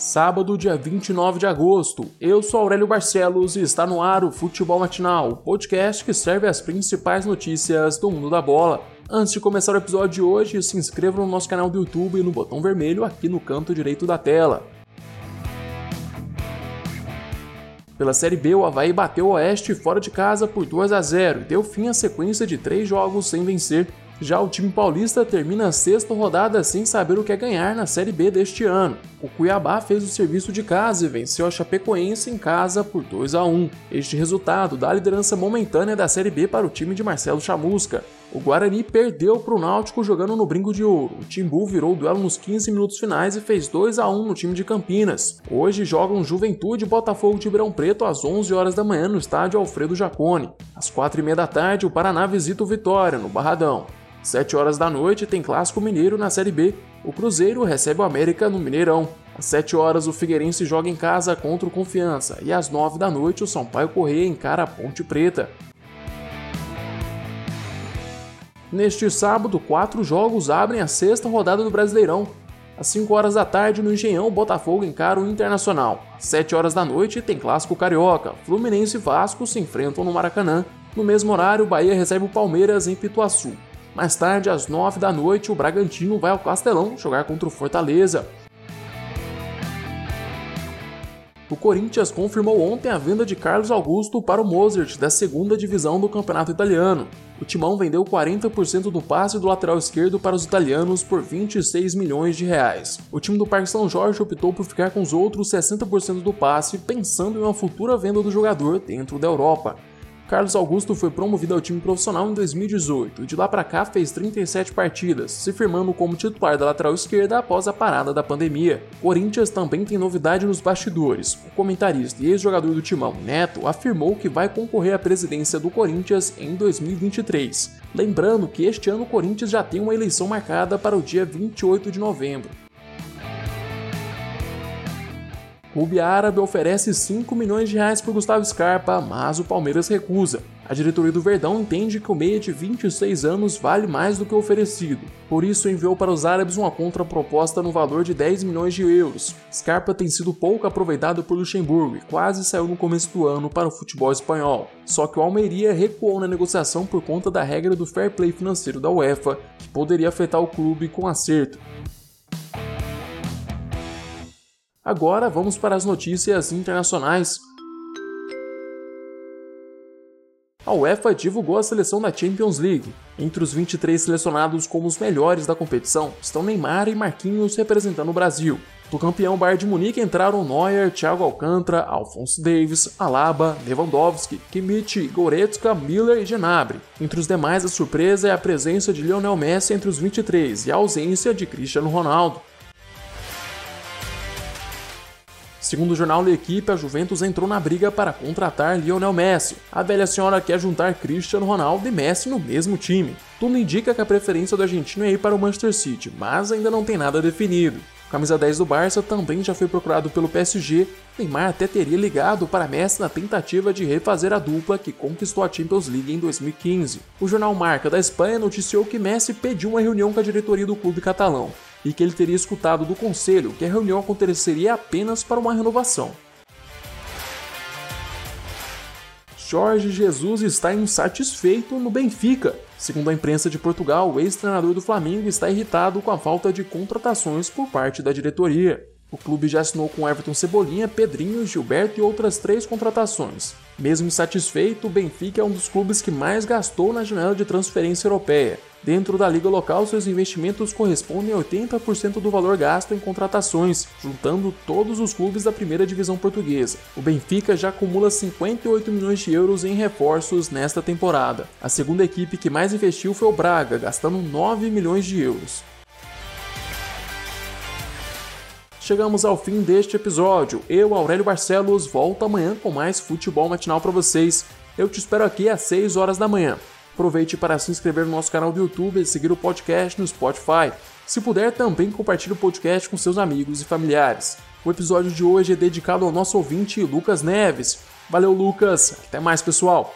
Sábado, dia 29 de agosto. Eu sou Aurélio Barcelos e está no ar o Futebol Matinal, podcast que serve as principais notícias do mundo da bola. Antes de começar o episódio de hoje, se inscreva no nosso canal do YouTube no botão vermelho aqui no canto direito da tela. Pela Série B, o Havaí bateu o Oeste fora de casa por 2 a 0 e deu fim à sequência de três jogos sem vencer já o time paulista termina a sexta rodada sem saber o que é ganhar na Série B deste ano. O Cuiabá fez o serviço de casa e venceu a Chapecoense em casa por 2 a 1. Este resultado dá a liderança momentânea da Série B para o time de Marcelo Chamusca. O Guarani perdeu para o Náutico jogando no Brinco de Ouro. O Timbu virou o duelo nos 15 minutos finais e fez 2 a 1 no time de Campinas. Hoje jogam Juventude e Botafogo de Ribeirão Preto às 11 horas da manhã no estádio Alfredo Jacone. Às 4 e meia da tarde, o Paraná visita o Vitória, no Barradão. 7 horas da noite tem Clássico Mineiro na Série B. O Cruzeiro recebe o América no Mineirão. Às 7 horas o Figueirense joga em casa contra o Confiança e às 9 da noite o Sampaio Correia encara a Ponte Preta. Neste sábado, quatro jogos abrem a sexta rodada do Brasileirão. Às 5 horas da tarde, no Engenhão, o Botafogo encara o Internacional. Às 7 horas da noite, tem Clássico Carioca. Fluminense e Vasco se enfrentam no Maracanã. No mesmo horário, o Bahia recebe o Palmeiras em Pituaçu. Mais tarde, às 9 da noite, o Bragantino vai ao Castelão jogar contra o Fortaleza. O Corinthians confirmou ontem a venda de Carlos Augusto para o Mozart da segunda divisão do campeonato italiano. O Timão vendeu 40% do passe do lateral esquerdo para os italianos por 26 milhões de reais. O time do Parque São Jorge optou por ficar com os outros 60% do passe, pensando em uma futura venda do jogador dentro da Europa. Carlos Augusto foi promovido ao time profissional em 2018 e de lá para cá fez 37 partidas, se firmando como titular da lateral esquerda após a parada da pandemia. Corinthians também tem novidade nos bastidores. O comentarista e ex-jogador do Timão, Neto, afirmou que vai concorrer à presidência do Corinthians em 2023. Lembrando que este ano o Corinthians já tem uma eleição marcada para o dia 28 de novembro. Clube árabe oferece 5 milhões de reais por Gustavo Scarpa, mas o Palmeiras recusa. A diretoria do Verdão entende que o meia de 26 anos vale mais do que o oferecido. Por isso, enviou para os árabes uma contraproposta no valor de 10 milhões de euros. Scarpa tem sido pouco aproveitado por Luxemburgo e quase saiu no começo do ano para o futebol espanhol. Só que o Almeria recuou na negociação por conta da regra do fair play financeiro da UEFA, que poderia afetar o clube com acerto. Agora vamos para as notícias internacionais. A UEFA divulgou a seleção da Champions League. Entre os 23 selecionados como os melhores da competição estão Neymar e Marquinhos representando o Brasil. Do campeão Bayern de Munique entraram Neuer, Thiago Alcântara, Alphonso Davis, Alaba, Lewandowski, Kimmich, Goretzka, Miller e Gnabry. Entre os demais, a surpresa é a presença de Lionel Messi entre os 23 e a ausência de Cristiano Ronaldo. Segundo o jornal L'Equipe, a Juventus entrou na briga para contratar Lionel Messi. A velha senhora quer juntar Cristiano Ronaldo e Messi no mesmo time. Tudo indica que a preferência do argentino é ir para o Manchester City, mas ainda não tem nada definido. Camisa 10 do Barça também já foi procurado pelo PSG. Neymar até teria ligado para Messi na tentativa de refazer a dupla que conquistou a Champions League em 2015. O jornal Marca da Espanha noticiou que Messi pediu uma reunião com a diretoria do clube catalão e que ele teria escutado do conselho que a reunião aconteceria apenas para uma renovação. Jorge Jesus está insatisfeito no Benfica. Segundo a imprensa de Portugal, o ex-treinador do Flamengo está irritado com a falta de contratações por parte da diretoria. O clube já assinou com Everton Cebolinha, Pedrinho, Gilberto e outras três contratações. Mesmo insatisfeito, o Benfica é um dos clubes que mais gastou na janela de transferência europeia. Dentro da liga local, seus investimentos correspondem a 80% do valor gasto em contratações, juntando todos os clubes da primeira divisão portuguesa. O Benfica já acumula 58 milhões de euros em reforços nesta temporada. A segunda equipe que mais investiu foi o Braga, gastando 9 milhões de euros. Chegamos ao fim deste episódio. Eu, Aurélio Barcelos, volto amanhã com mais futebol matinal para vocês. Eu te espero aqui às 6 horas da manhã. Aproveite para se inscrever no nosso canal do YouTube e seguir o podcast no Spotify. Se puder, também compartilhe o podcast com seus amigos e familiares. O episódio de hoje é dedicado ao nosso ouvinte Lucas Neves. Valeu, Lucas. Até mais, pessoal.